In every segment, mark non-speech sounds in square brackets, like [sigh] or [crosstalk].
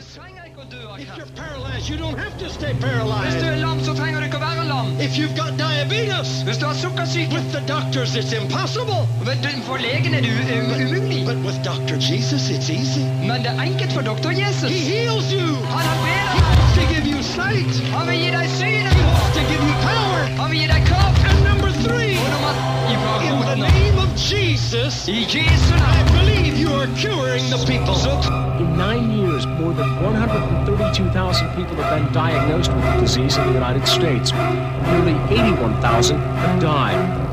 If you're paralyzed, you don't have to stay Hvis du paralyzed. er lam, så trenger du ikke å være lam. If you've got diabetes, Hvis du har sukkersyke, with the doctors it's impossible. for legen er det u- u- umulig. But with Dr. Jesus it's easy. Men det er enkelt for doktor Jesus. He heals you. Han He wants to give you sight. Han vil gi deg He wants to give you power. Han vil gi deg kraft. And number three, Og nummer i in the name of Jesus, I Jesu I navn. believe you are curing the people. In nine years, more than 132,000 people have been diagnosed with the disease in the United States. Nearly 81,000 have died.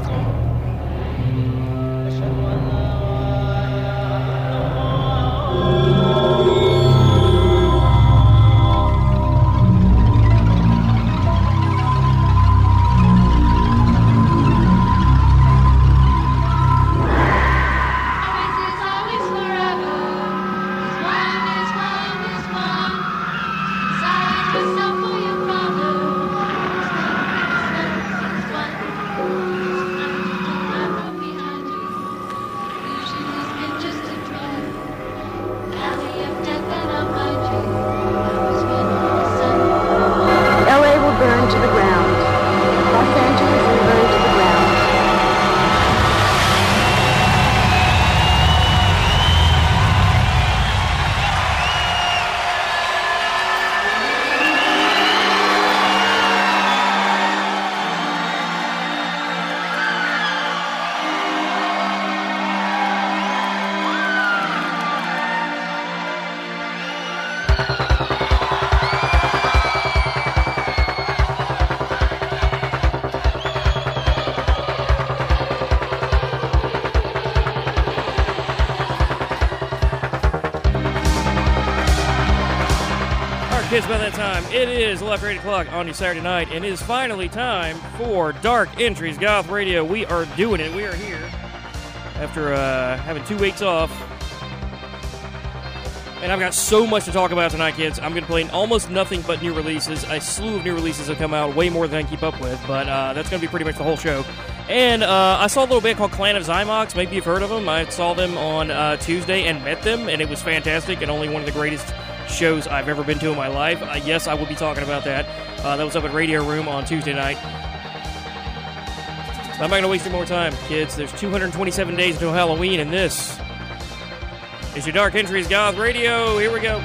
It is 11 or 8 o'clock on your Saturday night, and it is finally time for Dark Entries Goth Radio. We are doing it. We are here after uh, having two weeks off. And I've got so much to talk about tonight, kids. I'm going to play almost nothing but new releases. A slew of new releases have come out, way more than I keep up with, but uh, that's going to be pretty much the whole show. And uh, I saw a little band called Clan of Xymox. Maybe you've heard of them. I saw them on uh, Tuesday and met them, and it was fantastic and only one of the greatest shows I've ever been to in my life. Uh, yes, I will be talking about that. Uh, that was up at Radio Room on Tuesday night. I'm not going to waste any more time, kids. There's 227 days until Halloween, and this is your Dark Entries Goth Radio. Here we go.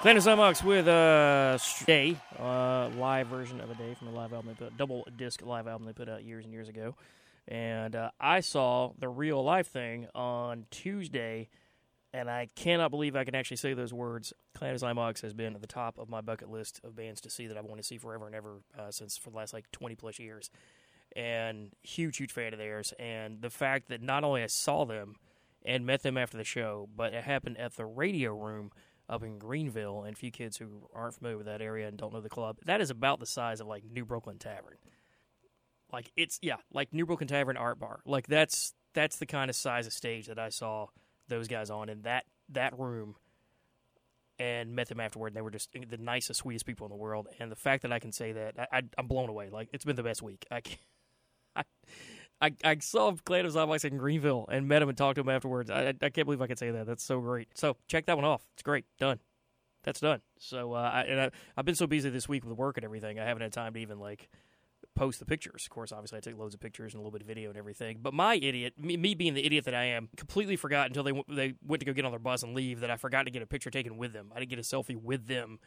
Clan Xymox with a uh, day, uh, live version of a day from a live album they put, double disc live album they put out years and years ago. And uh, I saw the real life thing on Tuesday, and I cannot believe I can actually say those words. Clan Xymox has been at the top of my bucket list of bands to see that I've wanted to see forever and ever uh, since for the last like 20 plus years. And huge, huge fan of theirs. And the fact that not only I saw them and met them after the show, but it happened at the radio room up in Greenville. And a few kids who aren't familiar with that area and don't know the club, that is about the size of like New Brooklyn Tavern. Like it's yeah, like New Brooklyn Tavern Art Bar. Like that's that's the kind of size of stage that I saw those guys on in that that room. And met them afterward. And they were just the nicest, sweetest people in the world. And the fact that I can say that, I, I, I'm blown away. Like it's been the best week. I, can't, [laughs] I, I, I saw Clan Xymox in Greenville and met him and talked to him afterwards. I, I can't believe I could say that. That's so great. So check that one off. It's great. Done. That's done. So uh, I, and I, I've been so busy this week with work and everything. I haven't had time to even like post the pictures. Of course, obviously, I took loads of pictures and a little bit of video and everything. But my idiot, me, me being the idiot that I am, completely forgot until they w- they went to go get on their bus and leave that I forgot to get a picture taken with them. I didn't get a selfie with them.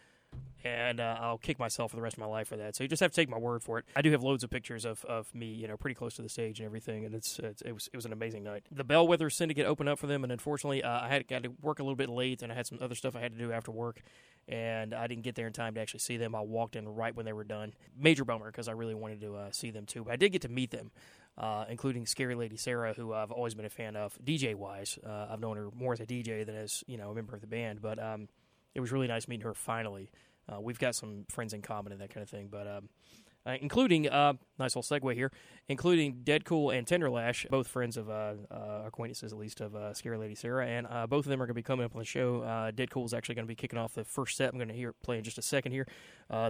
And uh, I'll kick myself for the rest of my life for that. So you just have to take my word for it. I do have loads of pictures of, of me, you know, pretty close to the stage and everything, and it's, it's it was it was an amazing night. The Bellwether Syndicate opened up for them, and unfortunately, uh, I had got to work a little bit late, and I had some other stuff I had to do after work, and I didn't get there in time to actually see them. I walked in right when they were done. Major bummer because I really wanted to uh, see them too. But I did get to meet them, uh, including Scary Lady Sarah, who I've always been a fan of DJ wise. Uh, I've known her more as a DJ than as you know a member of the band, but um, it was really nice meeting her finally. Uh, we've got some friends in common and that kind of thing, but um, uh, including uh, nice little segue here, including Dead Cool and Tenderlash, both friends of uh, uh, acquaintances at least of uh, Scary Lady Sarah, and uh, both of them are going to be coming up on the show. Uh, Dead Cool is actually going to be kicking off the first set. I'm going to hear play in just a second here.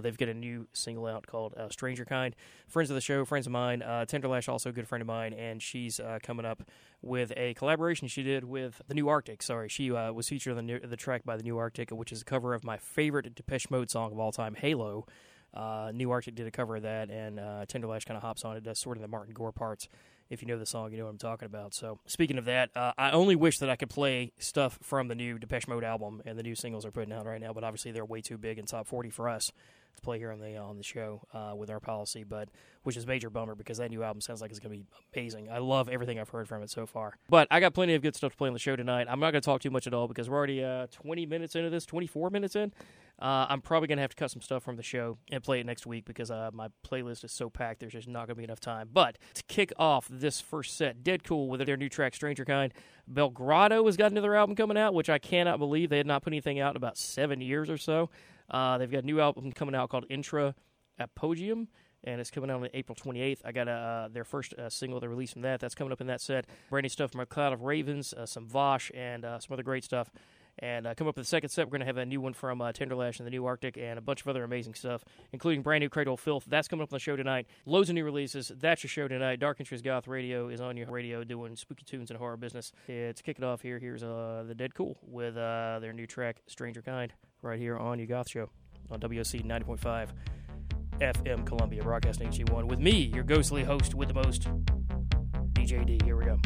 They've got a new single out called "Stranger Kind." Friends of the show, friends of mine. Tenderlash, also a good friend of mine, and she's coming up with a collaboration she did with the New Arctic. Sorry, she was featured on the, new, the track by the New Arctic, which is a cover of my favorite Depeche Mode song of all time, "Halo." Uh, New Arctic did a cover of that, and uh, Tenderlash kind of hops on it, does sort of the Martin Gore parts. If you know the song, you know what I'm talking about. So, speaking of that, uh, I only wish that I could play stuff from the new Depeche Mode album and the new singles they're putting out right now, but obviously they're way too big in top 40 for us to play here on the on the show uh, with our policy, but which is major bummer because that new album sounds like it's going to be amazing. I love everything I've heard from it so far. But I got plenty of good stuff to play on the show tonight. I'm not going to talk too much at all because we're already uh, 20 minutes into this, 24 minutes in. Uh, I'm probably going to have to cut some stuff from the show and play it next week because uh, my playlist is so packed, there's just not going to be enough time. But to kick off this first set, Dead Cool with their new track, Stranger Kind. Belgrado has got another album coming out, which I cannot believe they had not put anything out in about seven years or so. Uh, they've got a new album coming out called Intra Apoggium. And it's coming out on April 28th. I got uh, their first uh, single they released from that. That's coming up in that set. Brand new stuff from a Cloud of Ravens, uh, some Vosh, and uh, some other great stuff. And uh, come up with the second set, we're going to have a new one from uh, Tenderlash and the New Arctic and a bunch of other amazing stuff, including brand new Cradle Filth. That's coming up on the show tonight. Loads of new releases. That's your show tonight. Dark Entries Goth Radio is on your radio doing spooky tunes and horror business. It's kicking off here. Here's uh, the Dead Cool with uh, their new track, Stranger Kind, right here on your Goth Show on WUSC 90.5 FM Columbia, broadcasting G1 with me, your ghostly host with the most, DJD. Here we go.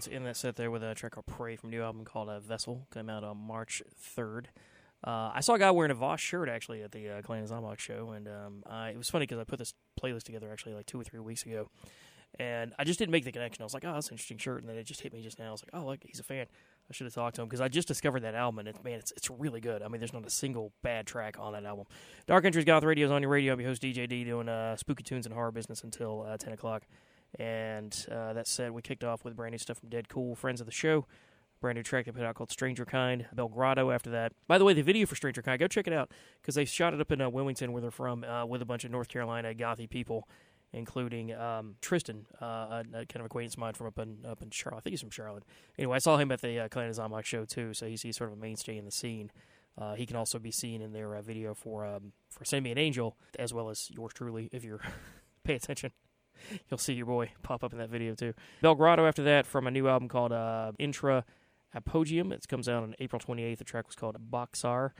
Vosh uh, it's in that set there with a track called Pray from a new album called uh, Vessel. Came out on March 3rd. Uh, I saw a guy wearing a Vosh shirt actually at the uh, Clan Xymox show, and um, I, it was funny because I put this playlist together actually like two or three weeks ago, and I just didn't make the connection. I was like, oh, that's an interesting shirt, and then it just hit me just now. I was like, oh, look, he's a fan. I should have talked to him because I just discovered that album, and man, it's, it's really good. I mean, there's not a single bad track on that album. Dark Entries Goth Radio is on your radio. I'm your host, DJ doing uh, spooky tunes and horror business until uh, 10 o'clock. And uh, that said, we kicked off with brand new stuff from Dead Cool, friends of the show. Brand new track they put out called Stranger Kind. Belgrado after that. By the way, the video for Stranger Kind, go check it out because they shot it up in uh, Wilmington, where they're from, uh, with a bunch of North Carolina gothy people, including um, Tristan, uh, a, a kind of acquaintance of mine from up in up in Charlotte. I think he's from Charlotte. Anyway, I saw him at the uh, Clan Xymox show too, so he's, he's sort of a mainstay in the scene. Uh, he can also be seen in their uh, video for um, for Send Me an Angel, as well as yours truly, if you're [laughs] pay attention. [laughs] You'll see your boy pop up in that video too. Belgrado after that from a new album called uh, Intra Apogium. It comes out on April 28th. The track was called Boxar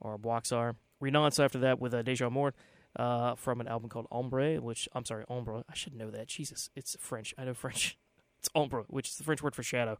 or Boxar. Renonce after that with uh, Deja Morts uh, from an album called Ombre, which I'm sorry, Ombre. I should know that. Jesus, it's French. I know French. [laughs] It's ombre, which is the French word for shadow.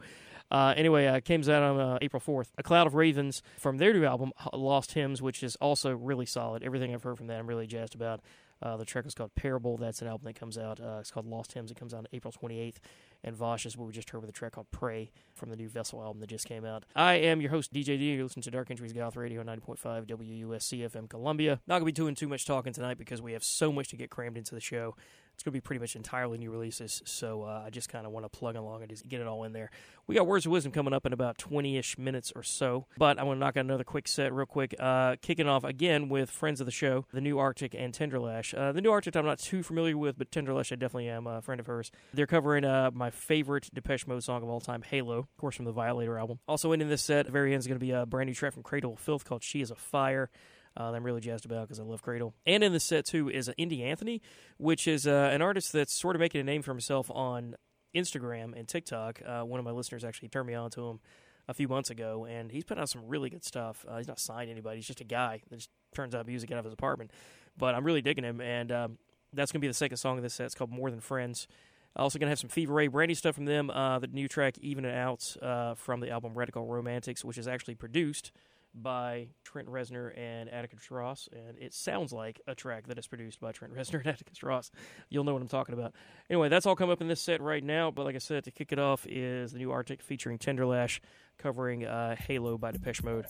Uh, anyway, uh, comes out on uh, April 4th. A Cloud of Ravens from their new album, Lost Hymns, which is also really solid. Everything I've heard from that, I'm really jazzed about. Uh, the track is called Parable. That's an album that comes out. Uh, it's called Lost Hymns. It comes out on April 28th. And Vosh is what we just heard with a track called Pray from the new Vessel album that just came out. I am your host, DJ D. You listen to Dark Entries Goth Radio 90.5 WUSC FM Columbia. Not going to be doing too much talking tonight because we have so much to get crammed into the show. It's going to be pretty much entirely new releases, so uh, I just kind of want to plug along and just get it all in there. We got Words of Wisdom coming up in about 20 ish minutes or so, but I want to knock out another quick set real quick. Uh, kicking off again with friends of the show, the New Arctic and Tenderlash. Uh, the New Arctic I'm not too familiar with, but Tenderlash I definitely am a friend of hers. They're covering uh, my favorite Depeche Mode song of all time, Halo, of course, from the Violator album. Also, ending this set, the very end is going to be a brand new track from Cradle of Filth called She is a Fire uh, I'm really jazzed about because I love Cradle. And in the set too is Indie Anthony, which is uh, an artist that's sort of making a name for himself on Instagram and TikTok. Uh, one of my listeners actually turned me on to him a few months ago, and he's put out some really good stuff. Uh, he's not signed anybody; he's just a guy that just turns out music out of his apartment. But I'm really digging him, and um, that's going to be the second song of this set. It's called More Than Friends. Also going to have some Fever Ray Brandy stuff from them. Uh, the new track Even It Out uh, from the album Radical Romantics, which is actually produced by Trent Reznor and Atticus Ross, and it sounds like a track that is produced by Trent [laughs] Reznor and Atticus Ross. You'll know what I'm talking about. Anyway, that's all come up in this set right now, but like I said, to kick it off is the new Arctic featuring Tenderlash covering uh, Halo by Depeche Mode.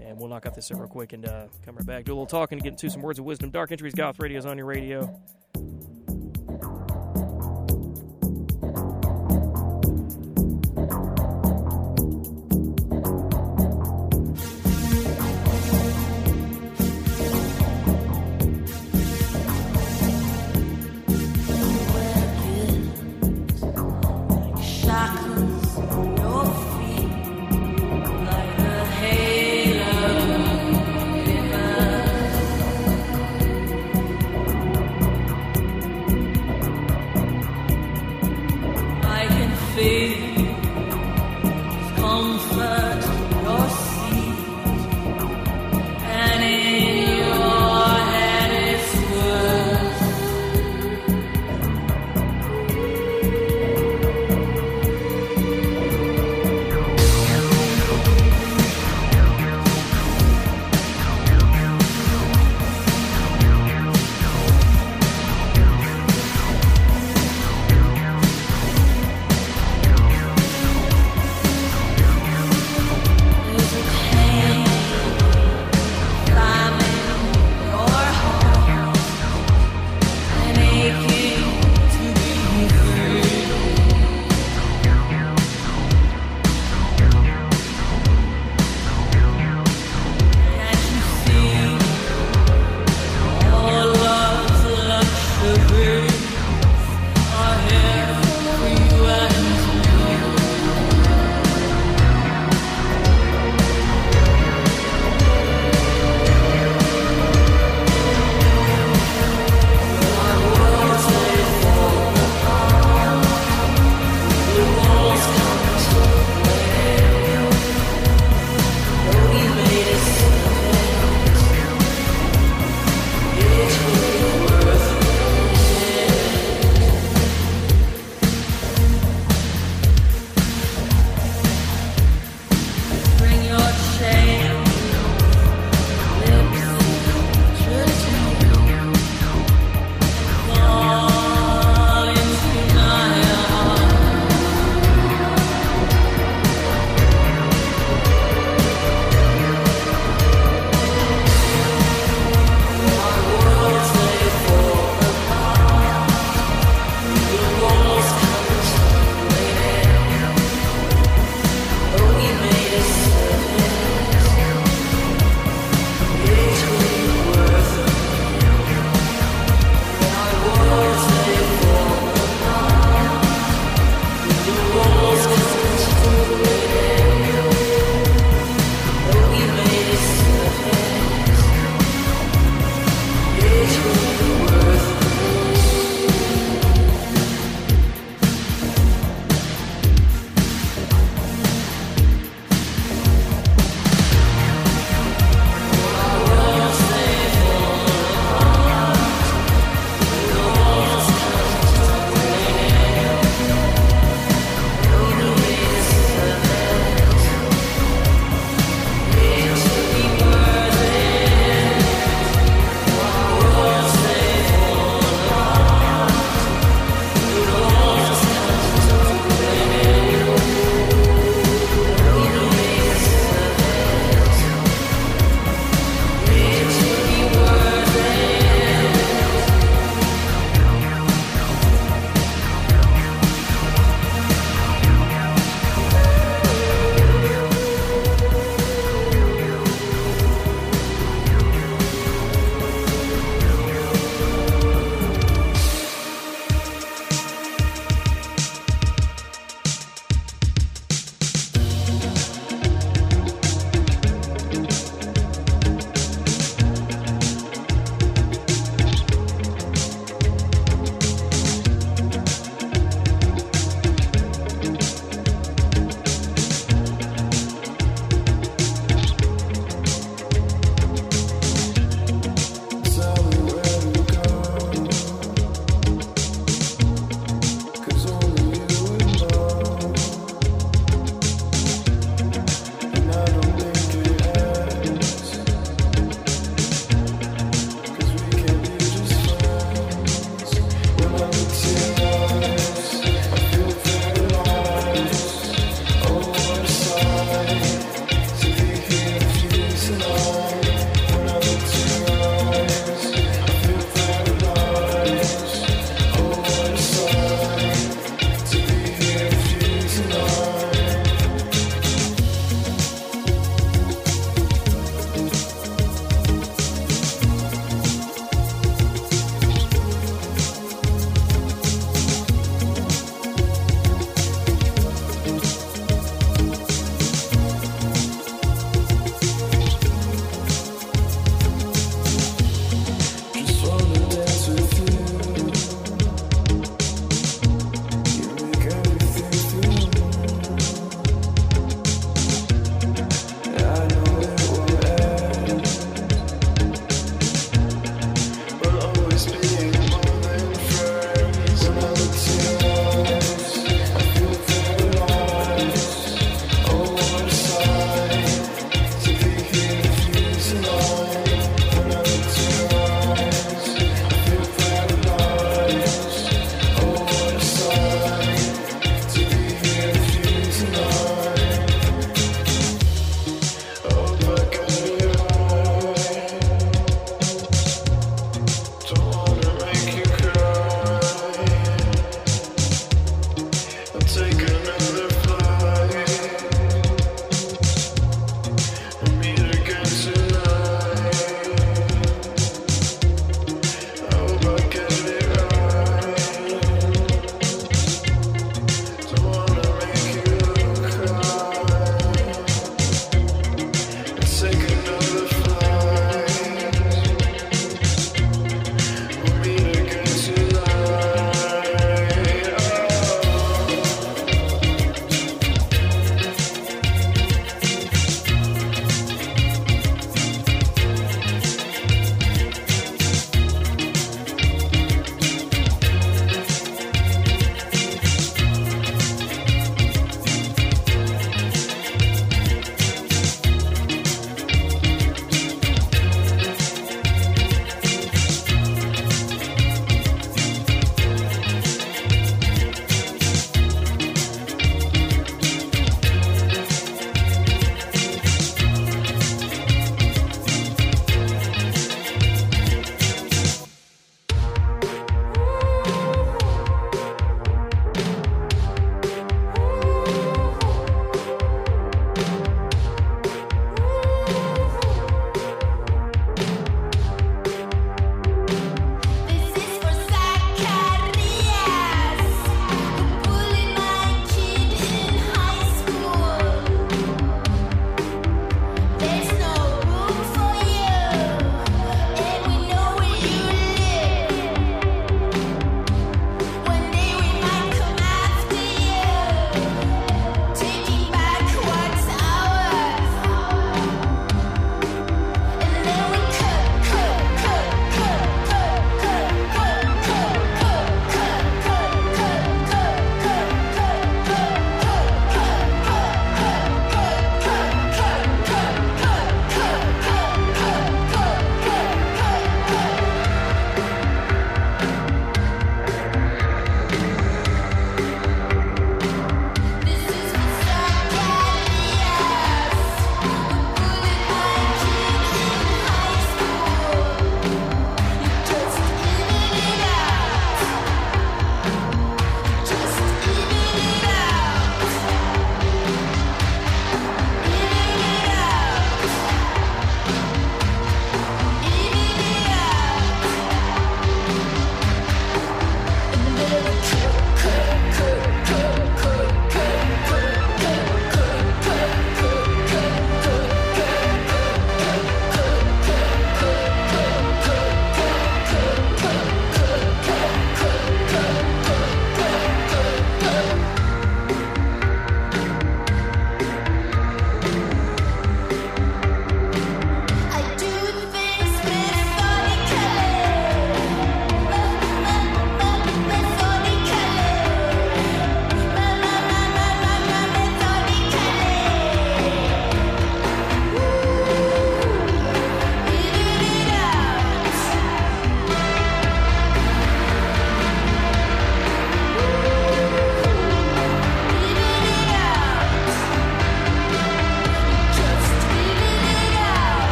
And we'll knock out this set real quick and uh, come right back. Do a little talking get into some words of wisdom. Dark Entries Goth Radio is on your radio.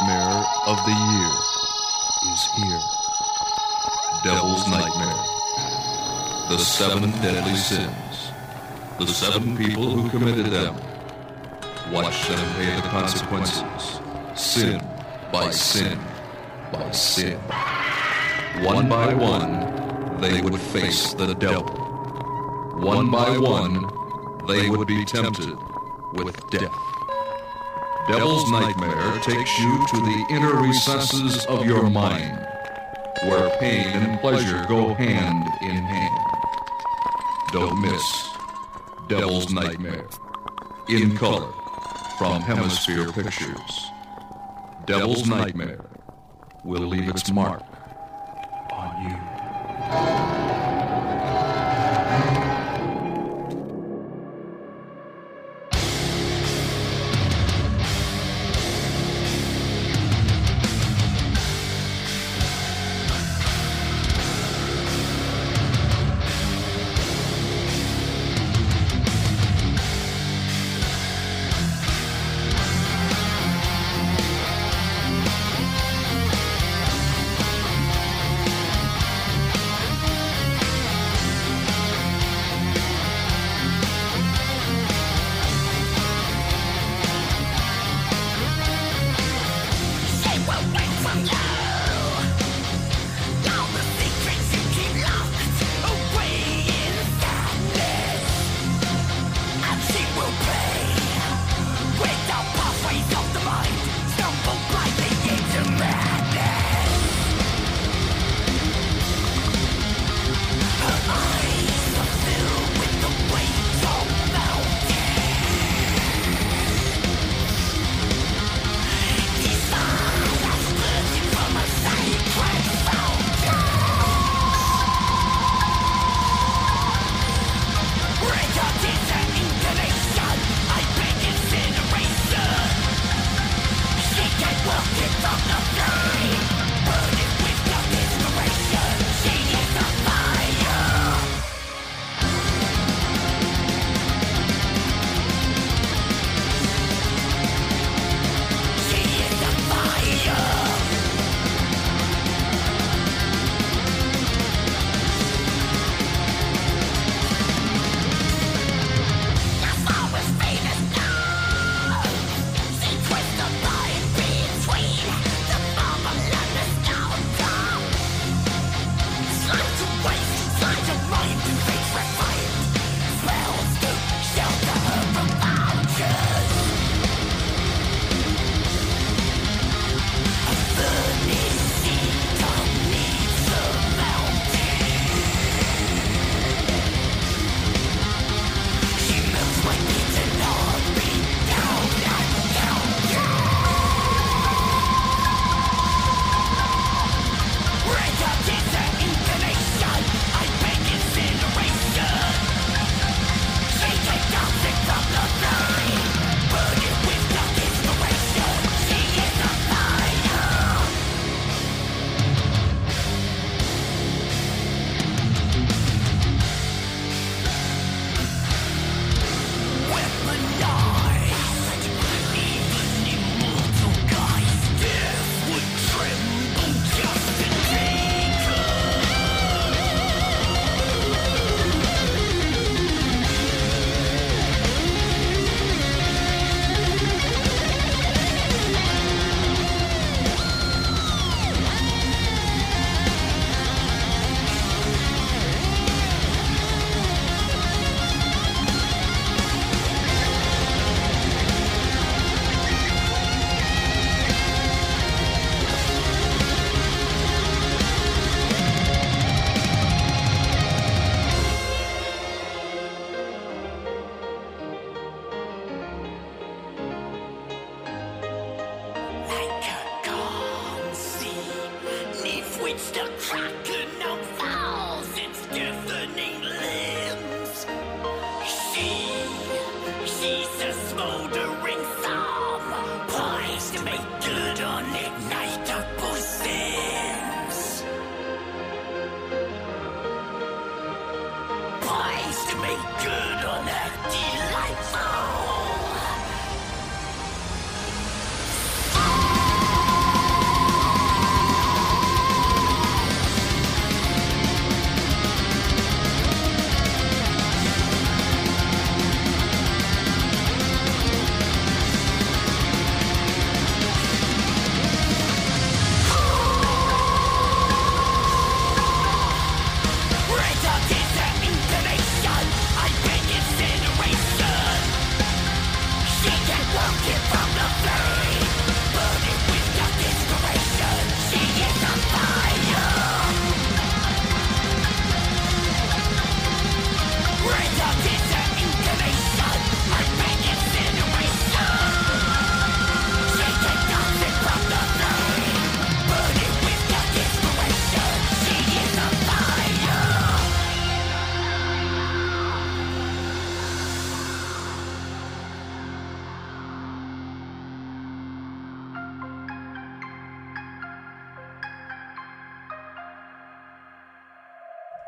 Nightmare of the year is here Devil's Nightmare. The seven deadly sins. The seven people who committed them. Watch them pay the consequences. Sin by sin by sin. One by one, they would face the devil. One by one, they would be tempted with death. Devil's Nightmare takes you to the inner recesses of your mind, where pain and pleasure go hand in hand. Don't miss Devil's Nightmare. In color, from Hemisphere Pictures. Devil's Nightmare will leave its mark on you.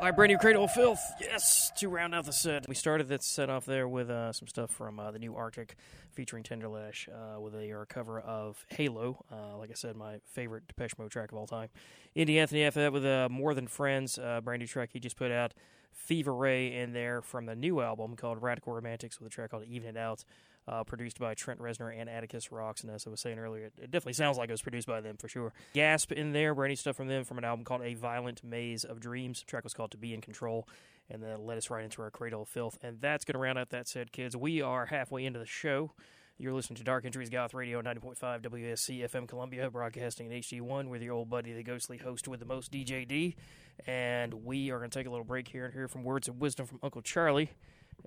Right, brand new Cradle of Filth. Yes, to round out the set. We started that set off there with uh, some stuff from uh, the new Arctic featuring Tenderlash uh, with a uh, cover of Halo. Uh, like I said, my favorite Depeche Mode track of all time. Indie Anthony after that with uh, More Than Friends, brand new track he just put out. Fever Ray in there from the new album called Radical Romantics with a track called Even It Out. Uh, produced by Trent Reznor and Atticus Ross. And as I was saying earlier, it, it definitely sounds like it was produced by them for sure. Gasp in there, brand new stuff from them from an album called A Violent Maze of Dreams. The track was called To Be in Control. And then led us right into our Cradle of Filth. And that's going to round out that set, kids. We are halfway into the show. You're listening to Dark Entries Goth Radio 90.5 WUSC FM Columbia, broadcasting in HD1 with your old buddy, the ghostly host with the most, DJD. And we are going to take a little break here and hear from words of wisdom from Uncle Charlie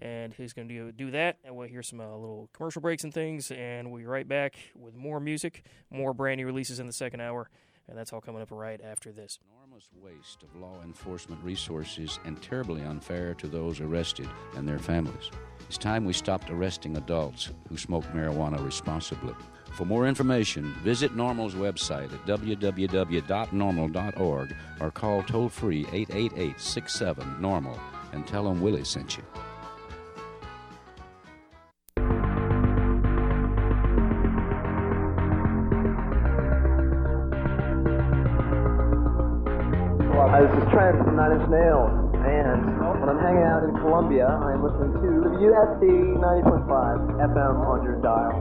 and he's going to do, that. And we'll hear some uh, little commercial breaks and things, and we'll be right back with more music, more brand new releases in the second hour, and that's all coming up right after this. Enormous waste of law enforcement resources and terribly unfair to those arrested and their families. It's time we stopped arresting adults who smoke marijuana responsibly. For more information, visit NORML's website at www.norml.org or call toll free 888 67 Normal and tell them Willie sent you. Trent from Nine Inch Nails, and when I'm hanging out in Columbia, I'm listening to WUSC 90.5 FM on your dial.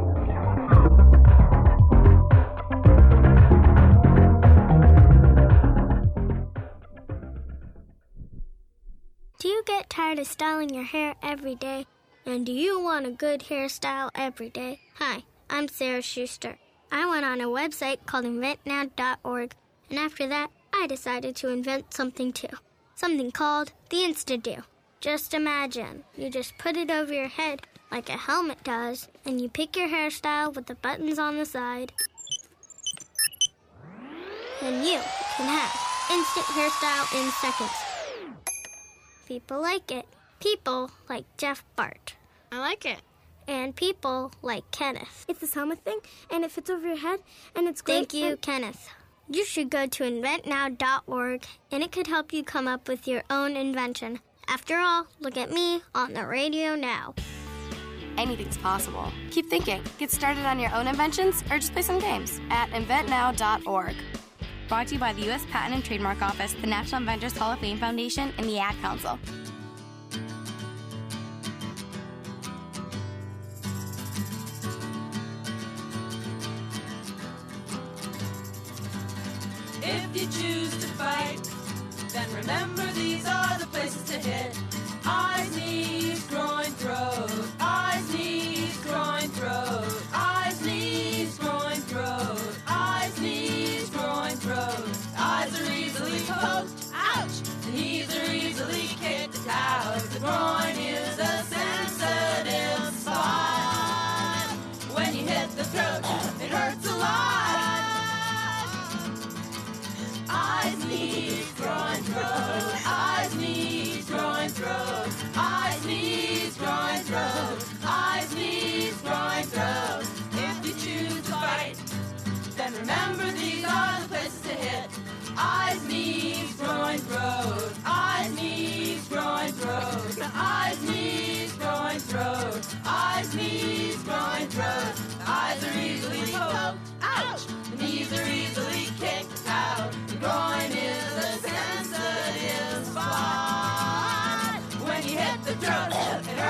Do you get tired of styling your hair every day? And do you want a good hairstyle every day? Hi, I'm Sarah Schuster. I went on a website called inventnow.org, and after that, I decided to invent something too. Something called the Insta-Do. Just imagine, you just put it over your head like a helmet does, and you pick your hairstyle with the buttons on the side. Then you can have instant hairstyle in seconds. People like it. People like Jeff Bart. I like it. And people like Kenneth. It's this helmet thing, and it fits over your head, and it's great. Thank you, and- Kenneth. You should go to inventnow.org, and it could help you come up with your own invention. After all, look at me on the radio now. Anything's possible. Keep thinking. Get started on your own inventions or just play some games at inventnow.org. Brought to you by the U.S. Patent and Trademark Office, the National Inventors Hall of Fame Foundation, and the Ad Council. If you choose to fight, then remember these are the places to hit. Eyes, knees, groin, throat. Eyes, knees, groin, throat. Eyes, knees, groin, throat. Eyes, knees, groin, throat. Eyes are easily poked. Ouch! The knees are easily kicked out. The groin is a sensitive spot. When you hit the throat, it hurts a lot. Eyes, knees, groin, throat. Eyes, knees, groin, throat. Eyes, knees, groin, throat. Eyes, knees, groin, throat. If you choose to fight, then remember these are the places to hit. Eyes, knees, groin, throat. Eyes, knees, groin, throat. Eyes, knees, groin, throat. Eyes, knees, groin, throat. Eyes are easily poked. Ouch! The knees are easily groin is a sensitive spot. When you hit the throat,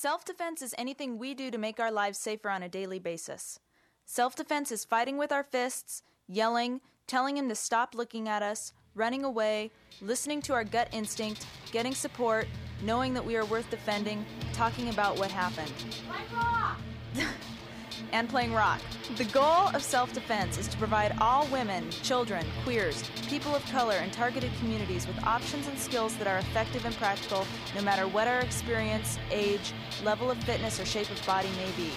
Self defense is anything we do to make our lives safer on a daily basis. Self defense is fighting with our fists, yelling, telling him to stop looking at us, running away, listening to our gut instinct, getting support, knowing that we are worth defending, talking about what happened. [laughs] and playing rock. The goal of self defense is to provide all women, children, queers, people of color, and targeted communities with options and skills that are effective and practical no matter what our experience, age, level of fitness, or shape of body may be.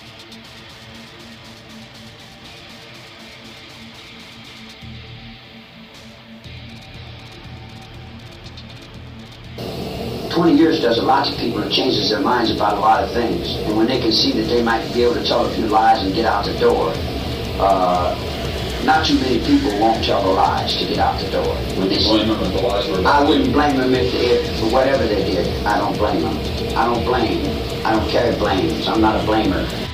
Years does a lot to people and changes their minds about a lot of things. And when they can see that they might be able to tell a few lies and get out the door, uh, not too many people won't tell the lies to get out the door. When they blame them if the lies were I wouldn't blame them if, if for whatever they did. I don't blame them. I don't blame. I don't carry blames. I'm not a blamer.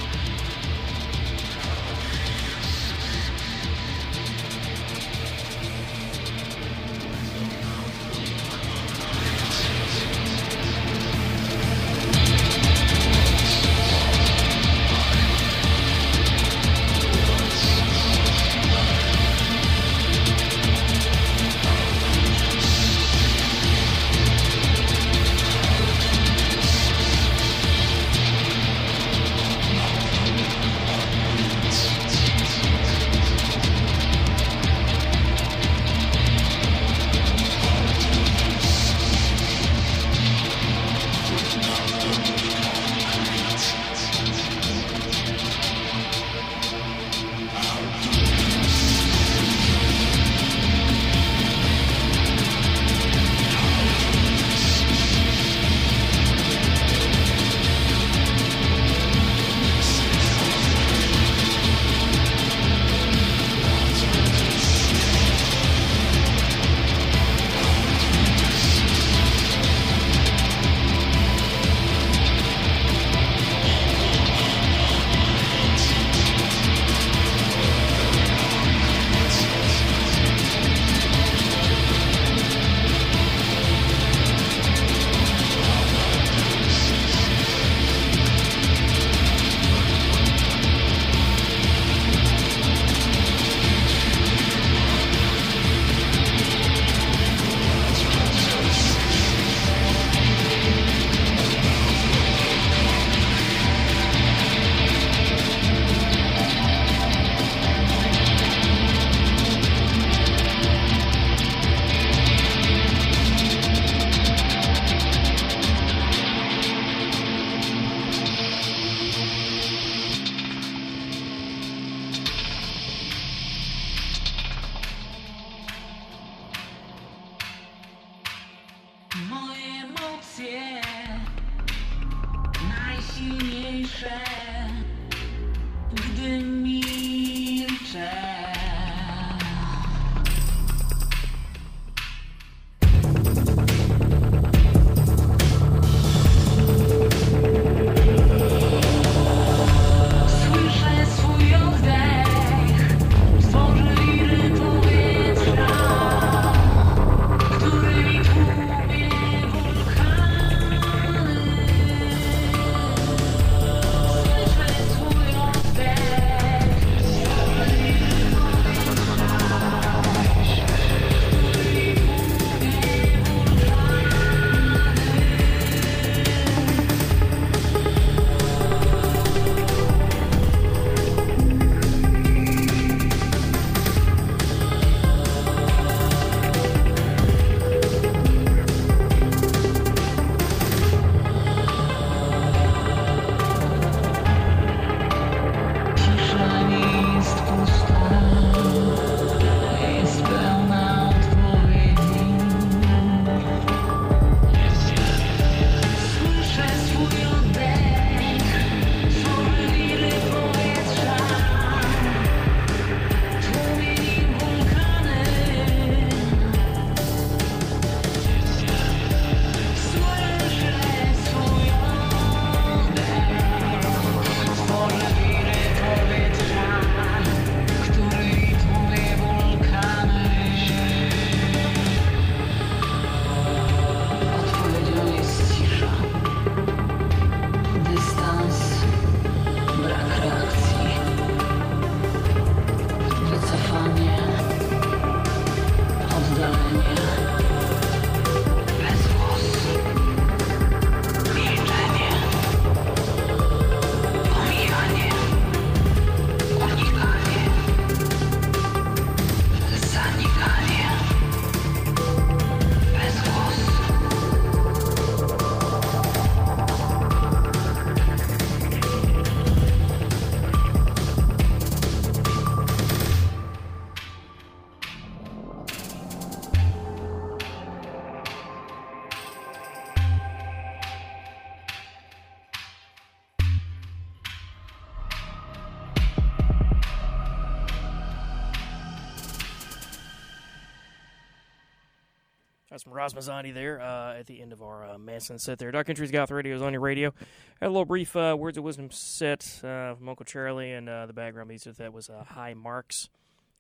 Rozmazani there uh, at the end of our uh, Manson set there. Dark Entries Goth Radio is on your radio. Had a little brief uh, Words of Wisdom set uh, from Uncle Charlie, and uh, the background music that was uh, High Marks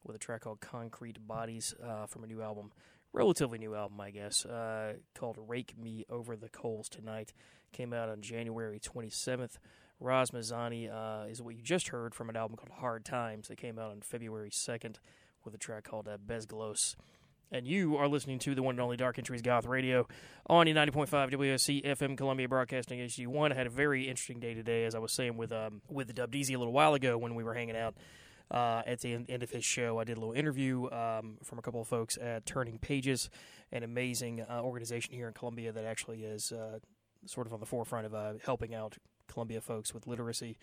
with a track called Concrete Bodies from a new album. Relatively new album, I guess, called Rake Me Over the Coals Tonight. Came out on January 27th. Rozmazani uh, is what you just heard from an album called Hard Times that came out on February 2nd with a track called uh, Bezglos. And you are listening to the one and only Dark Entries Goth Radio on your 90.5 WUSC FM Columbia Broadcasting HD1. I had a very interesting day today, as I was saying with um, with Dub Deezy a little while ago when we were hanging out uh, at the end, end of his show. I did a little interview um, from a couple of folks at Turning Pages, an amazing uh, organization here in Columbia that actually is uh, sort of on the forefront of uh, helping out Columbia folks with literacy.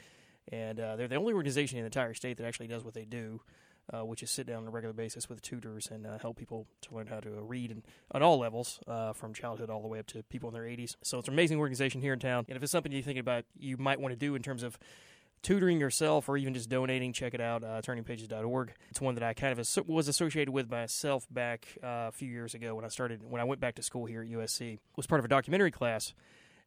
And uh, they're the only organization in the entire state that actually does what they do uh, which is sit down on a regular basis with tutors and uh, help people to learn how to read and on all levels, uh, from childhood all the way up to people in their 80s. So it's an amazing organization here in town. And if it's something you're thinking about, you might want to do in terms of tutoring yourself or even just donating, check it out, uh, turningpages.org. It's one that I kind of was associated with myself back uh, a few years ago when I started, when I went back to school here at USC. was part of a documentary class,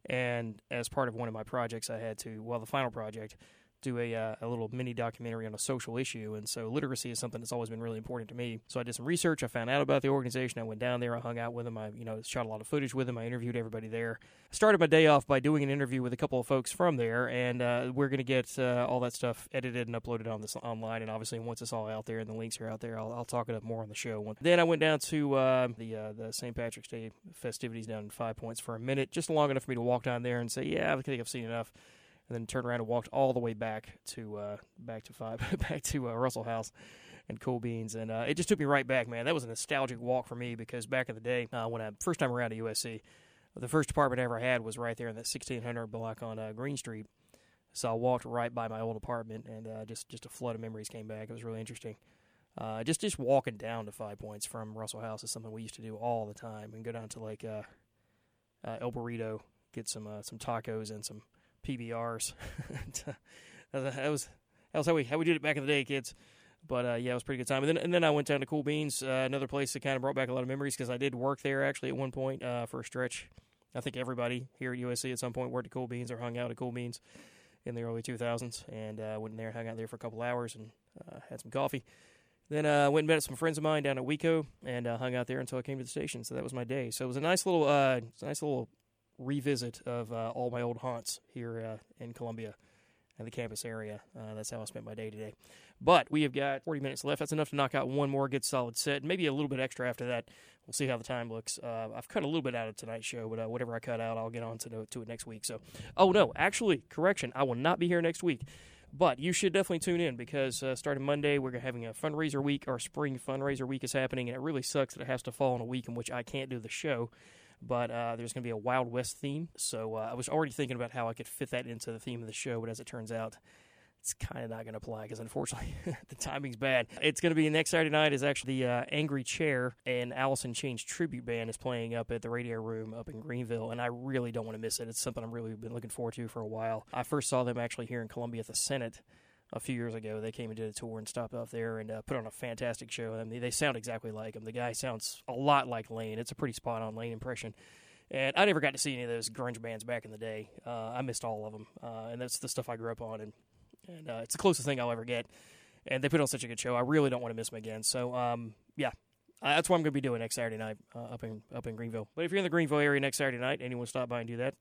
and as part of one of my projects, I had to, well, the final project, do a, uh, a little mini documentary on a social issue. And so literacy is something that's always been really important to me. So I did some research. I found out about the organization. I went down there. I hung out with them. I, you know, shot a lot of footage with them. I interviewed everybody there. I started my day off by doing an interview with a couple of folks from there. And uh, we're going to get uh, all that stuff edited and uploaded on this online. And obviously, once it's all out there and the links are out there, I'll, I'll talk it up more on the show. Then I went down to uh, the uh, the St. Patrick's Day festivities down in Five Points for a minute, just long enough for me to walk down there and say, yeah, I think I've seen enough and then turned around and walked all the way back to uh, back to five [laughs] back to uh, Russell House and Cool Beans, and uh, it just took me right back, man. That was a nostalgic walk for me because back in the day uh, when I first time around at USC, the first apartment I ever had was right there in that 1600 block on uh, Green Street. So I walked right by my old apartment, and uh, just just a flood of memories came back. It was really interesting. Just just walking down to Five Points from Russell House is something we used to do all the time, and go down to like El Burrito, get some some tacos and some PBRs. [laughs] that was that was how we how we did it back in the day, kids. But uh, yeah, it was pretty good time. And then and then I went down to Cool Beans, uh, another place that kind of brought back a lot of memories because I did work there actually at one point uh, for a stretch. I think everybody here at USC at some point worked at Cool Beans or hung out at Cool Beans in the early 2000s, and uh, went in there, hung out there for a couple hours, and uh, had some coffee. Then I uh, went and met some friends of mine down at Wico and uh, hung out there until I came to the station. So that was my day. So it was a nice little, uh, nice little revisit of uh, all my old haunts here uh, in Columbia and the campus area. Uh, that's how I spent my day today. But we have got 40 minutes left. That's enough to knock out one more good solid set, maybe a little bit extra after that. We'll see how the time looks. Uh, I've cut a little bit out of tonight's show, but whatever I cut out, I'll get on to, to it next week. So, oh no, actually, correction, I will not be here next week. But you should definitely tune in because uh, starting Monday, we're having a fundraiser week. Our spring fundraiser week is happening, and it really sucks that it has to fall on a week in which I can't do the show but uh, there's going to be a Wild West theme. So uh, I was already thinking about how I could fit that into the theme of the show, but as it turns out, it's kind of not going to apply because unfortunately [laughs] the timing's bad. It's going to be next Saturday night is actually the uh, Angry Chair and Alice in Chains tribute band is playing up at the Radio Room up in Greenville, and I really don't want to miss it. It's something I'm really been looking forward to for a while. I first saw them actually here in Columbia at the Senate a few years ago. They came and did a tour and stopped off there and uh, put on a fantastic show. I mean, they sound exactly like him. The guy sounds a lot like Lane. It's a pretty spot on Lane impression. And I never got to see any of those grunge bands back in the day. Uh, I missed all of them, uh, and that's the stuff I grew up on, and and uh, it's the closest thing I'll ever get. And they put on such a good show. I really don't want to miss them again. So um, yeah, uh, that's what I'm going to be doing next Saturday night uh, up in up in Greenville. But if you're in the Greenville area next Saturday night to stop by and do that,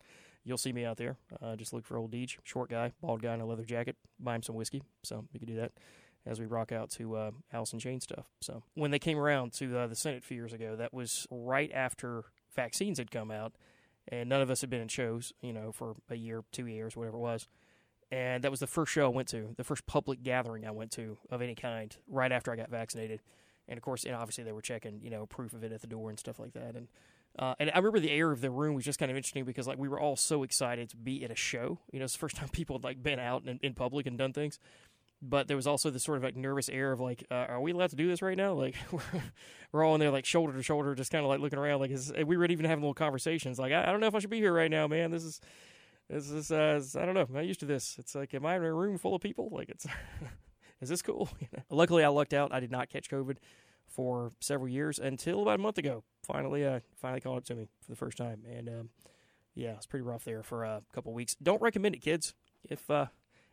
you'll see me out there. Uh, just look for old Deej, short guy, bald guy in a leather jacket. Buy him some whiskey, so you can do that as we rock out to uh, Alice in Chain stuff. So when they came around to uh, the Senate a few years ago, that was right after vaccines had come out, and none of us had been in shows, you know, for a year, two years, whatever it was. And that was the first show I went to, the first public gathering I went to of any kind, right after I got vaccinated. And of course, and obviously they were checking, you know, proof of it at the door and stuff like that. And uh, and I remember the air of the room was just kind of interesting because like we were all so excited to be at a show. You know, it's the first [laughs] time people had like been out in, in public and done things. But there was also this sort of like nervous air of like, uh, are we allowed to do this right now? [laughs] Like we're, we're all in there like shoulder to shoulder, just kind of like looking around. Like is, we were even having little conversations. Like I, I don't know if I should be here right now, man. This is this is uh, I don't know. I'm not used to this. It's like, am I in a room full of people? Like it's [laughs] is this cool? Luckily, I lucked out. I did not catch COVID for several years until about a month ago. Finally, uh, finally called it to me for the first time, and um, yeah, it's pretty rough there for uh, a couple weeks. Don't recommend it, kids. If uh,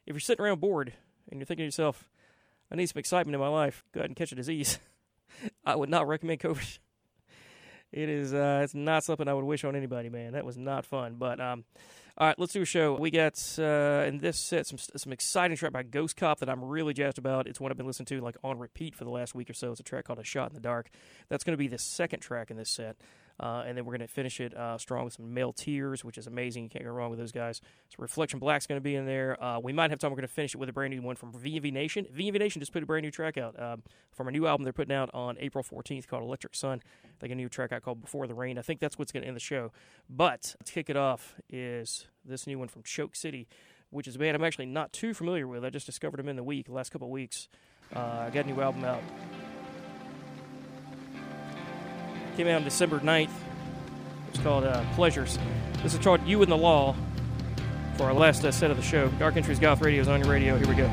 if you're sitting around bored and you're thinking to yourself, I need some excitement in my life, go ahead and catch a disease. [laughs] I would not recommend COVID. [laughs] It is uh, it's not something I would wish on anybody, man. That was not fun. But um, all right, let's do a show. We got uh, in this set some some exciting track by Ghost Cop that I'm really jazzed about. It's one I've been listening to like on repeat for the last week or so. It's a track called "A Shot in the Dark." That's going to be the second track in this set. Uh, and then we're going to finish it uh, strong with some Male Tears, which is amazing. You can't go wrong with those guys. So Reflection Black's going to be in there. Uh, we might have time. We're going to finish it with a brand new one from VNV Nation. VNV Nation just put a brand new track out um, from a new album they're putting out on April 14th called Electric Sun. They got a new track out called Before the Rain. I think that's what's going to end the show. But to kick it off is this new one from Choke City, which is a band I'm actually not too familiar with. I just discovered them in the week, the last couple of weeks. Uh, I got a new album out. Came out on December 9th. It's called uh, Pleasures. This is called You and the Law for our last uh, set of the show. Dark Entries Goth Radio is on your radio. Here we go.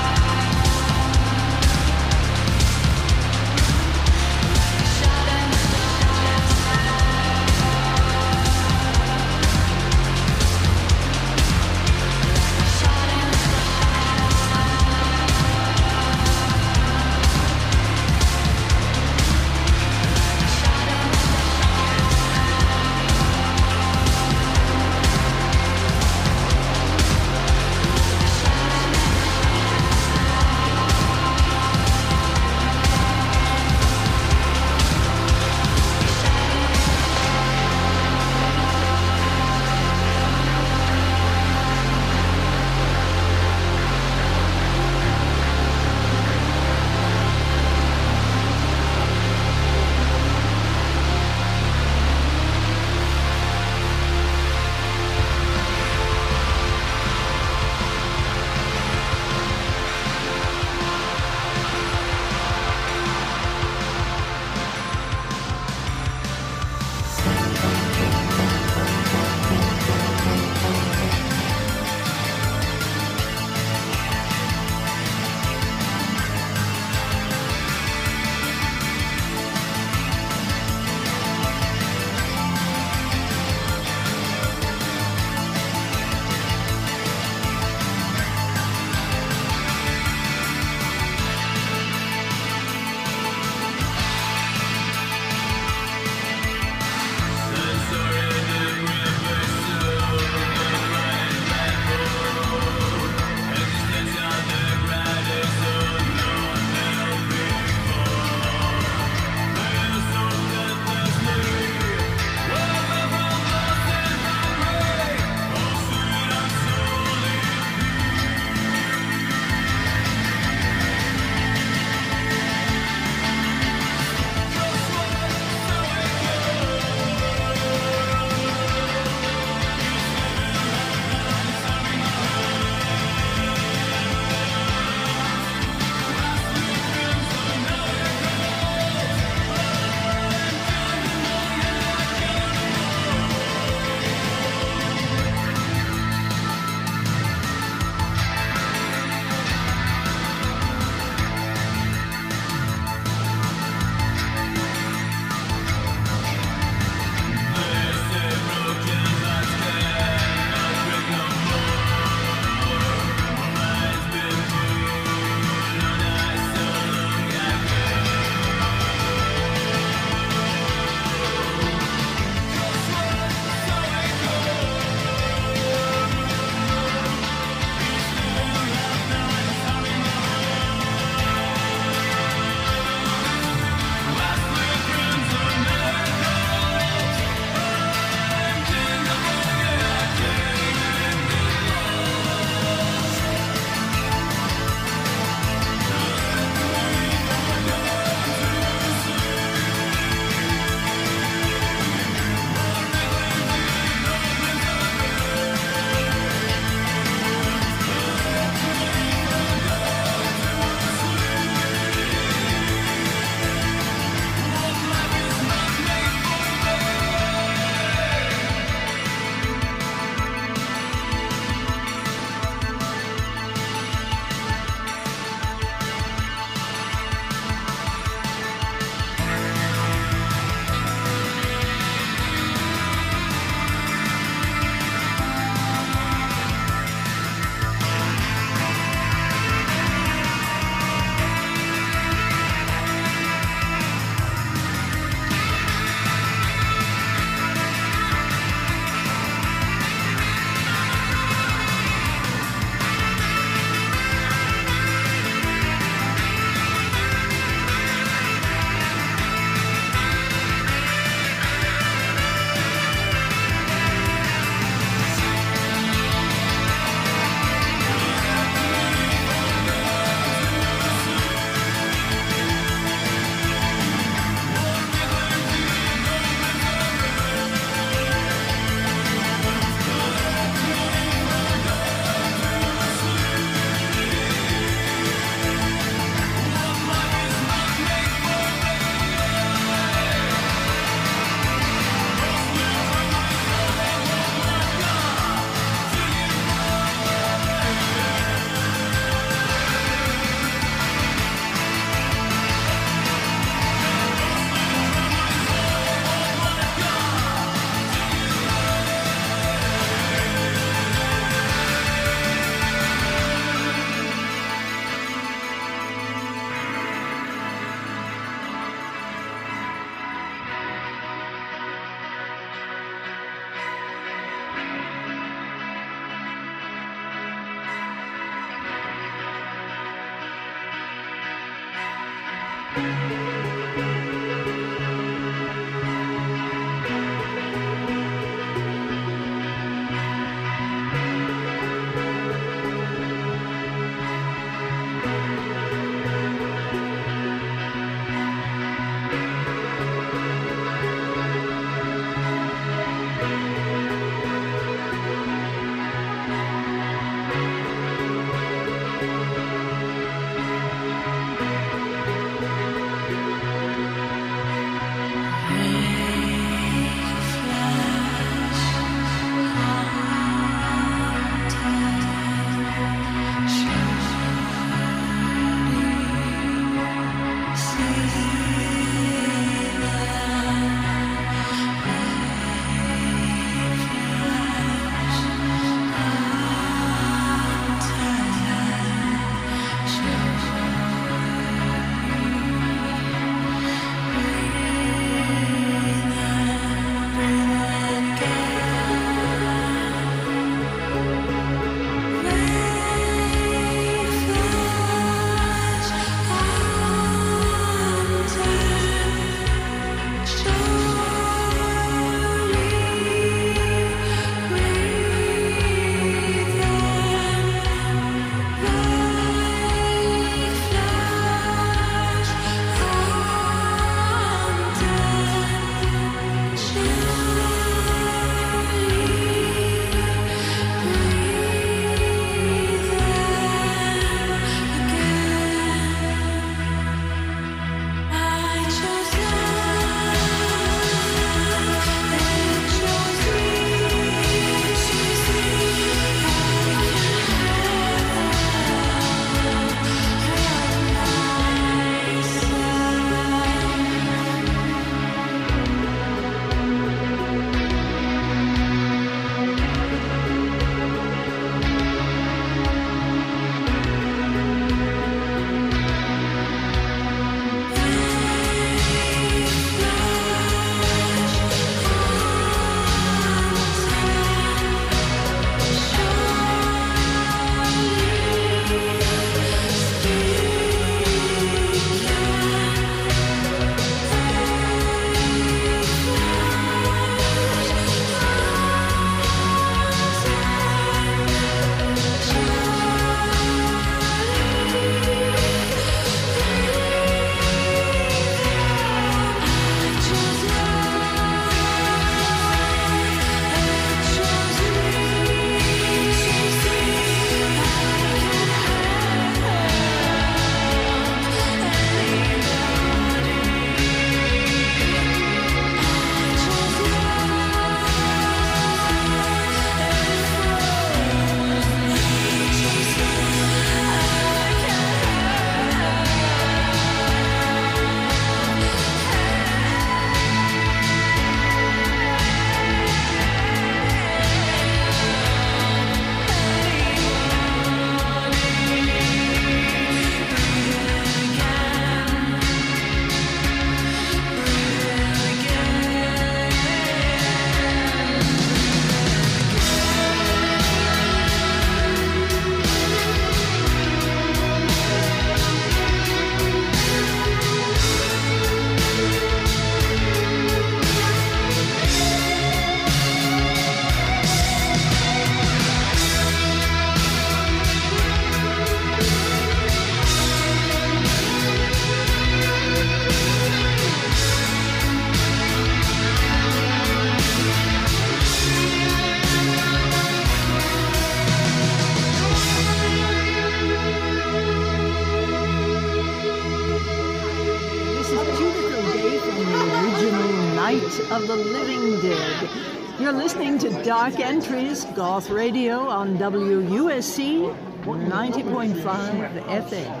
Dark Entries, Goth Radio on WUSC 90.5 FM.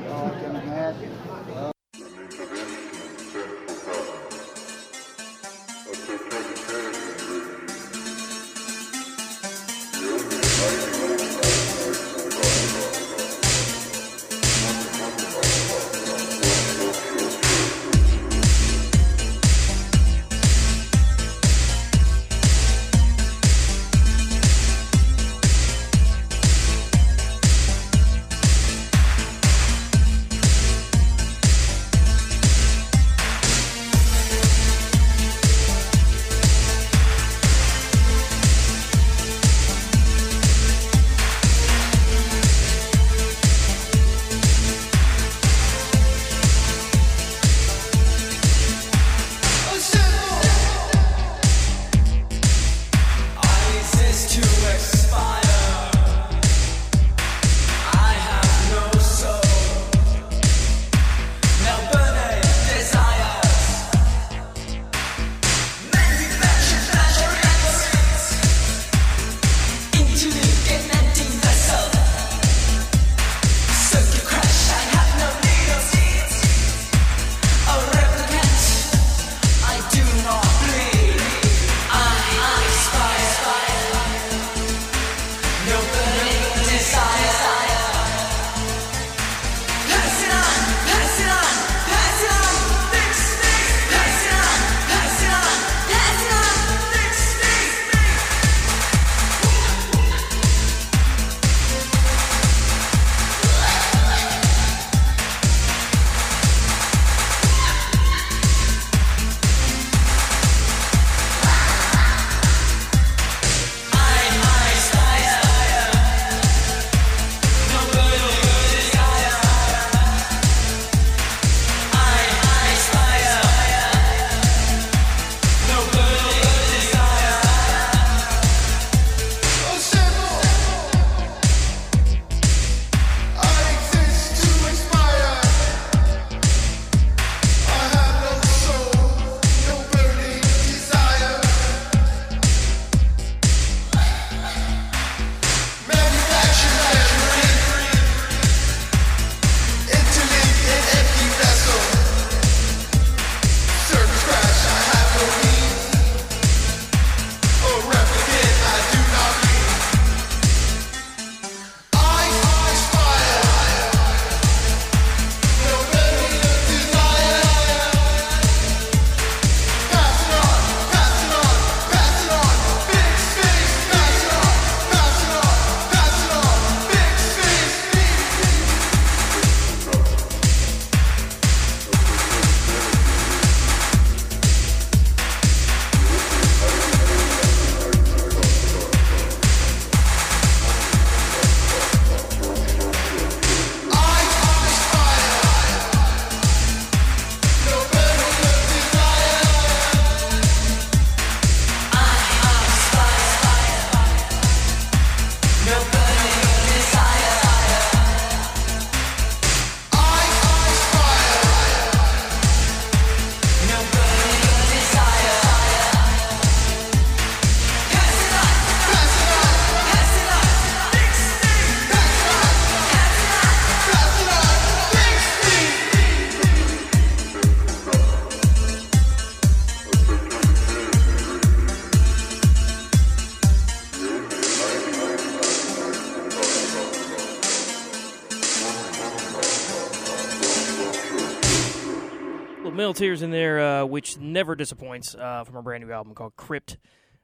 Tears in there, uh, which never disappoints, uh, from a brand new album called Crypt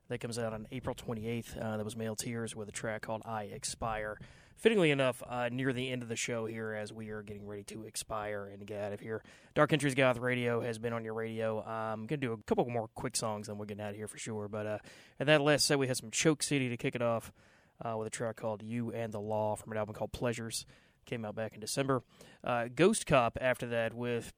that comes out on April 28th. Uh, that was Male Tears with a track called I Expire. Fittingly enough, uh, near the end of the show here, as we are getting ready to expire and get out of here, Dark Entries Goth Radio has been on your radio. I'm going to do a couple more quick songs, then we're getting out of here for sure. But uh, at that last set, we had some Choke City to kick it off uh, with a track called You and the Law from an album called Pleasures. Came out back in December. Uh, Ghost Cop after that with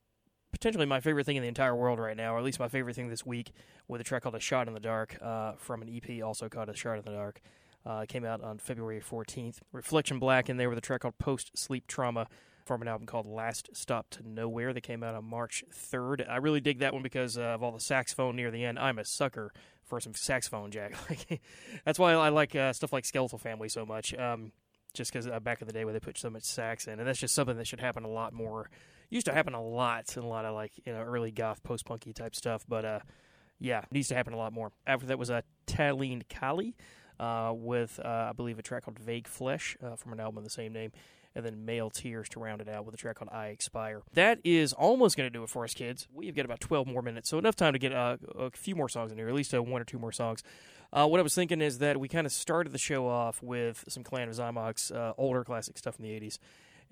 potentially my favorite thing in the entire world right now, or at least my favorite thing this week, with a track called A Shot in the Dark uh, from an EP also called A Shot in the Dark. Uh, came out on February 14th. Reflection Black in there with a track called Post Sleep Trauma from an album called Last Stop to Nowhere that came out on March 3rd. I really dig that one because uh, of all the saxophone near the end. I'm a sucker for some saxophone, Jack. [laughs] That's why I like uh, stuff like Skeletal Family so much. Um, just because uh, back in the day where they put so much sax in, and that's just something that should happen a lot more. Used to happen a lot in a lot of like you know early goth post punky type stuff, but uh, yeah, needs to happen a lot more. After that was a uh, Kali uh, with uh, I believe a track called Vague Flesh uh, from an album of the same name, and then Male Tears to round it out with a track called I Expire. That is almost going to do it for us, kids. We've got about 12 more minutes, so enough time to get uh, a few more songs in here, at least uh, one or two more songs. Uh, what I was thinking is that we kind of started the show off with some Clan of Xymox, uh, older classic stuff from the 80s.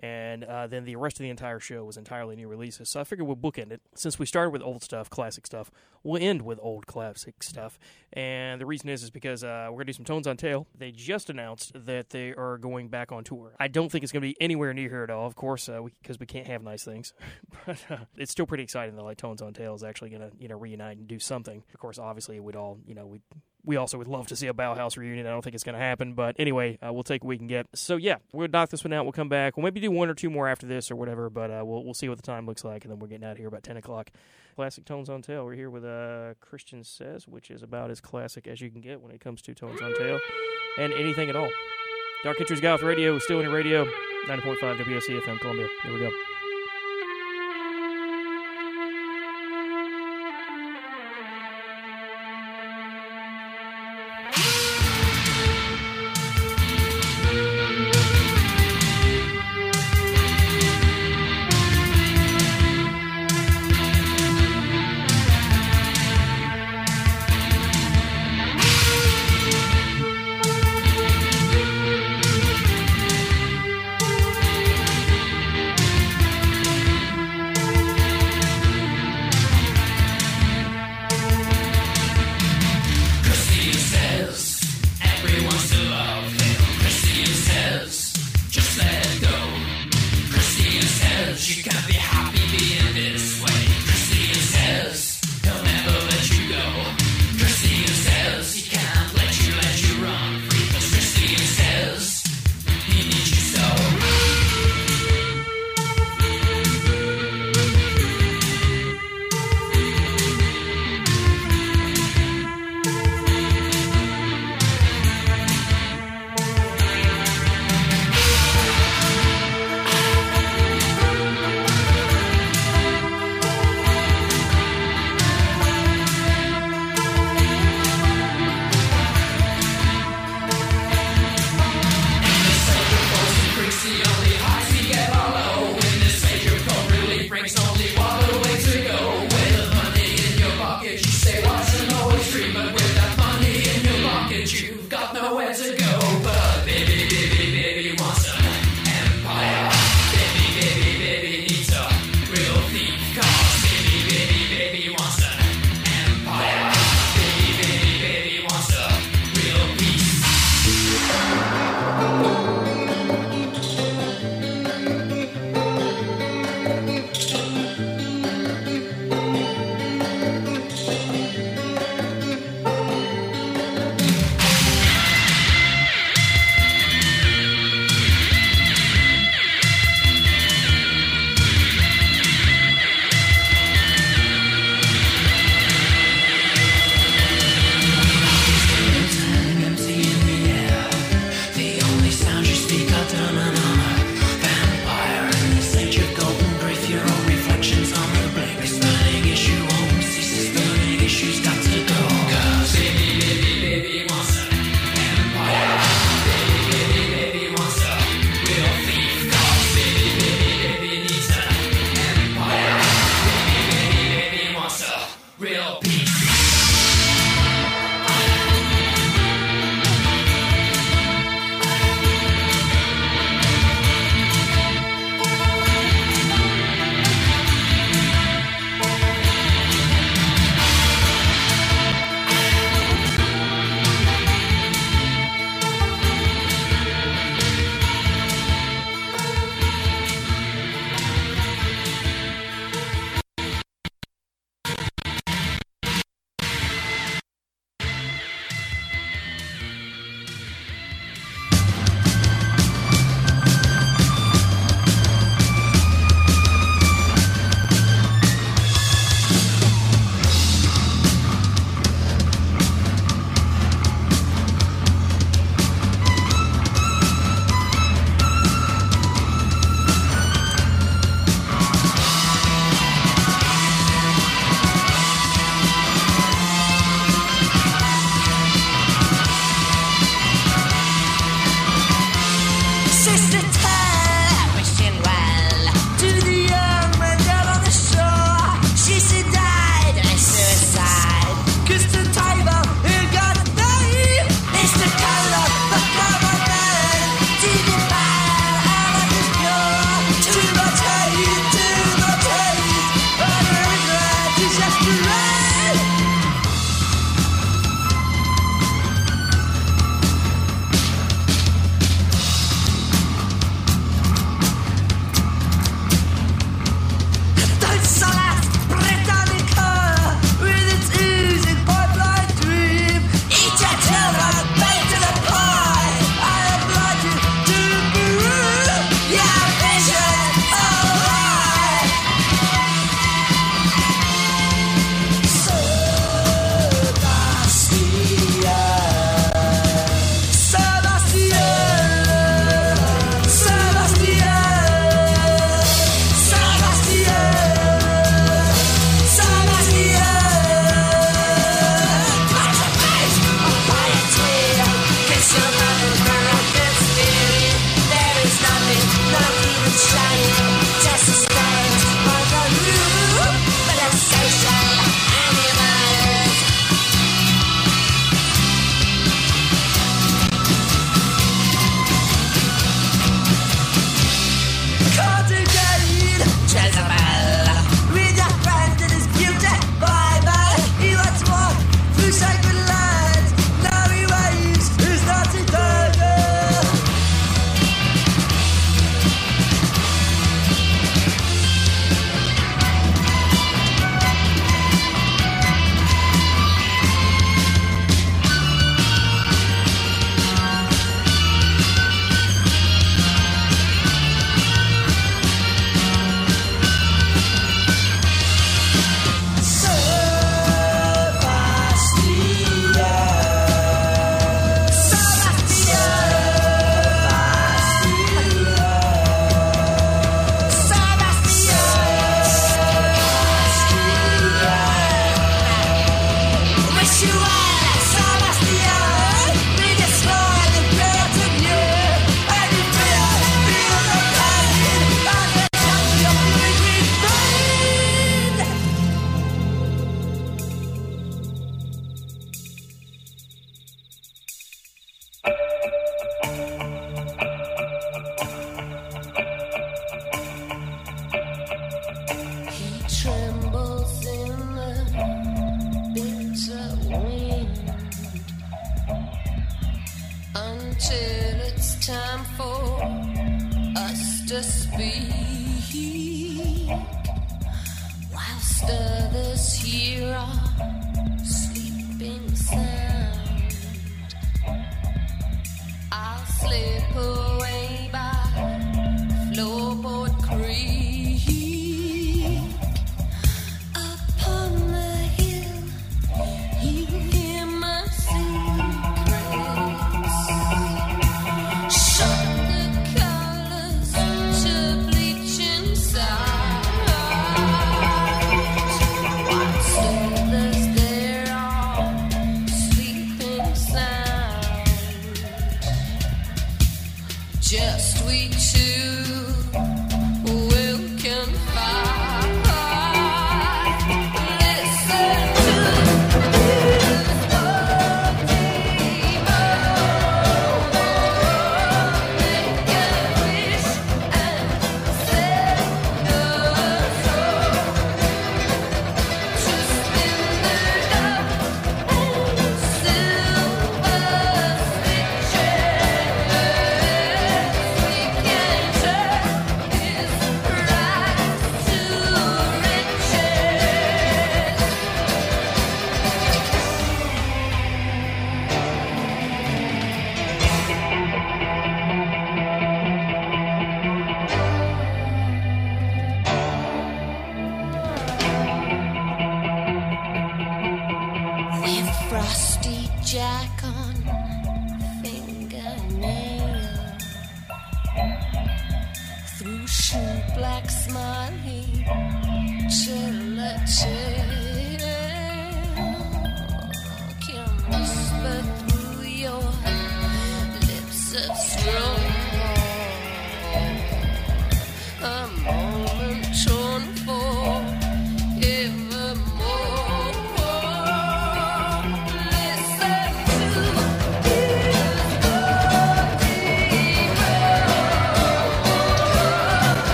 And uh, then the rest of the entire show was entirely new releases. So I figured we'll bookend it. Since we started with old stuff, classic stuff, we'll end with old classic stuff. And the reason is is because uh, we're to do some Tones on Tail. They just announced that they are going back on tour. I don't think it's to be anywhere near here at all, of course, because uh, we, we, can't have nice things. [laughs] but uh, it's still pretty exciting that like Tones on Tail is actually to you know reunite and do something. Of course, obviously, we'd all you know we we also would love to see a Bauhaus reunion. I don't think it's going to happen, but anyway, uh, we'll take what we can get. So yeah, we'll knock this one out. We'll come back. We'll maybe do one or two more after this or whatever, but uh, we'll we'll see what the time looks like, and then we're getting out of here about ten o'clock. Classic Tones on Tail. We're here with uh, Christian Says, which is about as classic as you can get when it comes to Tones on Tail and anything at all. Dark Entries Goth Radio, still in your radio, 90.5 WUSC FM Columbia. Here we go.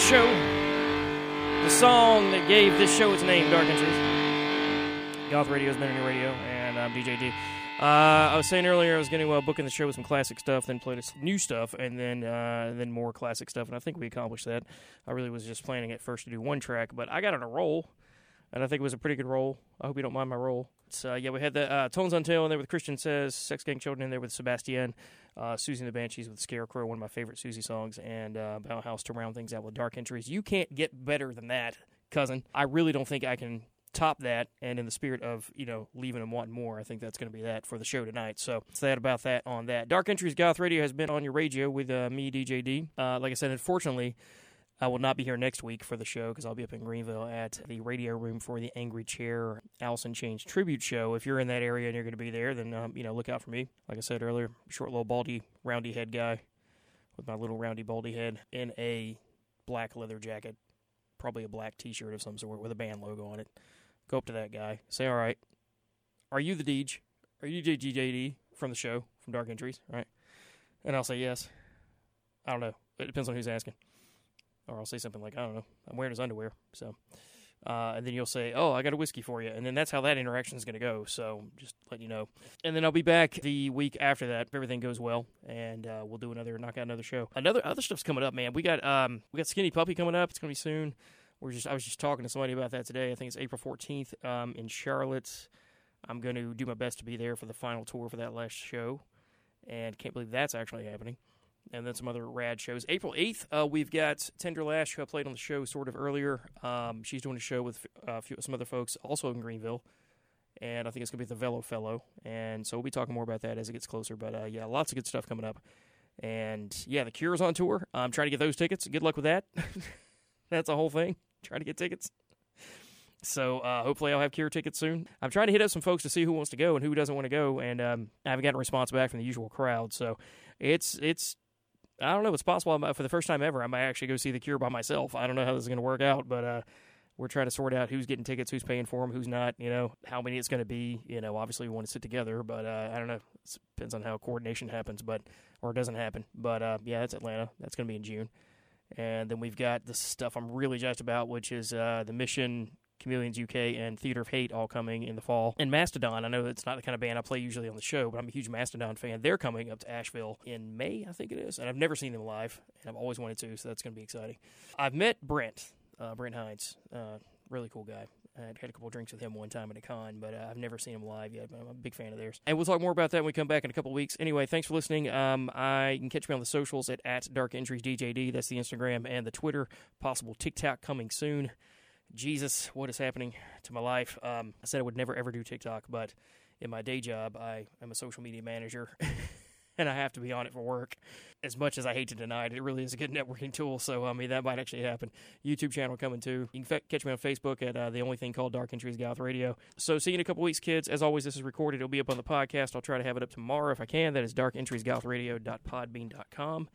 The show. The song that gave this show its name, Dark Entries. Goth Radio's Memory Radio, and I'm DJ D. Uh, I was saying earlier I was going to uh, book in the show with some classic stuff, then play this new stuff, and then uh, then more classic stuff, and I think we accomplished that. I really was just planning at first to do one track, but I got on a roll, and I think it was a pretty good roll. I hope you don't mind my roll. So yeah, we had the uh, Tones on Tail in there with Christian Says, Sex Gang Children in there with Sebastiane, uh, Siouxsie and the Banshees with Scarecrow, one of my favorite Siouxsie songs, and uh, Bauhaus to round things out with Dark Entries. You can't get better than that, cousin. I really don't think I can top that. And in the spirit of you know leaving them wanting more, I think that's going to be that for the show tonight. So it's that about that on that. Dark Entries Goth Radio has been on your radio with uh, me, DJD. Uh, like I said, unfortunately. I will not be here next week for the show because I'll be up in Greenville at the radio room for the Angry Chair Alice in Chains tribute show. If you're in that area and you're going to be there, then um, you know look out for me. Like I said earlier, short little baldy, roundy head guy with my little roundy baldy head in a black leather jacket, probably a black T-shirt of some sort with a band logo on it. Go up to that guy, say, "All right, are you the Deej? Are you DJD from the show from Dark Entries?" Right? And I'll say yes. I don't know. It depends on who's asking or I'll say something like, I don't know, I'm wearing his underwear. So, uh, and then you'll say, oh, I got a whiskey for you. And then that's how that interaction is going to go. So just let you know. And then I'll be back the week after that if everything goes well. And uh, we'll do another, knock out another show. Another, other stuff's coming up, man. We got, um, we got Skinny Puppy coming up. It's going to be soon. We're just, I was just talking to somebody about that today. I think it's April 14th um, in Charlotte. I'm going to do my best to be there for the final tour for that last show. And can't believe that's actually happening and then some other rad shows. April 8th, uh, we've got Tenderlash, who I played on the show sort of earlier. Um, she's doing a show with uh, few, some other folks also in Greenville. And I think it's going to be the Velo Fellow. And so we'll be talking more about that as it gets closer. But uh, yeah, lots of good stuff coming up. And yeah, The Cure's on tour. I'm trying to get those tickets. Good luck with that. [laughs] That's a whole thing. Trying to get tickets. So uh, hopefully I'll have Cure tickets soon. I'm trying to hit up some folks to see who wants to go and who doesn't want to go, and um, I haven't gotten a response back from the usual crowd. So it's it's I don't know. It's possible I'm, for the first time ever I might actually go see the Cure by myself. I don't know how this is going to work out, but uh, we're trying to sort out who's getting tickets, who's paying for them, who's not. You know how many it's going to be. You know, obviously we want to sit together, but uh, I don't know. It depends on how coordination happens, but or it doesn't happen. But uh, yeah, that's Atlanta. That's going to be in June. And then we've got the stuff I'm really jazzed about, which is uh, the Mission Chameleons UK and Theatre of Hate all coming in the fall. And Mastodon, I know it's not the kind of band I play usually on the show, but I'm a huge Mastodon fan. They're coming up to Asheville in May, I think it is. And I've never seen them live, and I've always wanted to, so that's going to be exciting. I've met Brent, uh, Brent Hinds, uh, really cool guy. I had a couple drinks with him one time at a con, but uh, I've never seen him live yet. But I'm a big fan of theirs. And we'll talk more about that when we come back in a couple weeks. Anyway, thanks for listening. Um, I you can catch me on the socials at, at Dark Entries DJD. That's the Instagram and the Twitter. Possible TikTok coming soon. Jesus, what is happening to my life? Um, I said I would never ever do TikTok, but in my day job, I am a social media manager. [laughs] and I have to be on it for work. As much as I hate to deny it, it really is a good [laughs] networking tool. So I mean, that might actually happen. YouTube channel coming too. You can catch me on Facebook at uh, the only thing called Dark Entries Goth Radio. So see you in a couple weeks, kids. As always, this is recorded. It'll be up on the podcast. I'll try to have it up tomorrow if I can. That is darkentriesgothradio.podbean.com.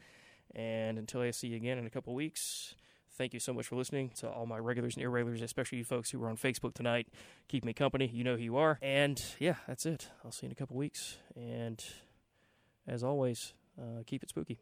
And until I see you again in a couple weeks. Thank you so much for listening to all my regulars and irregulars, especially you folks who were on Facebook tonight. Keep me company. You know who you are. And yeah, that's it. I'll see you in a couple weeks. And as always, uh, keep it spooky.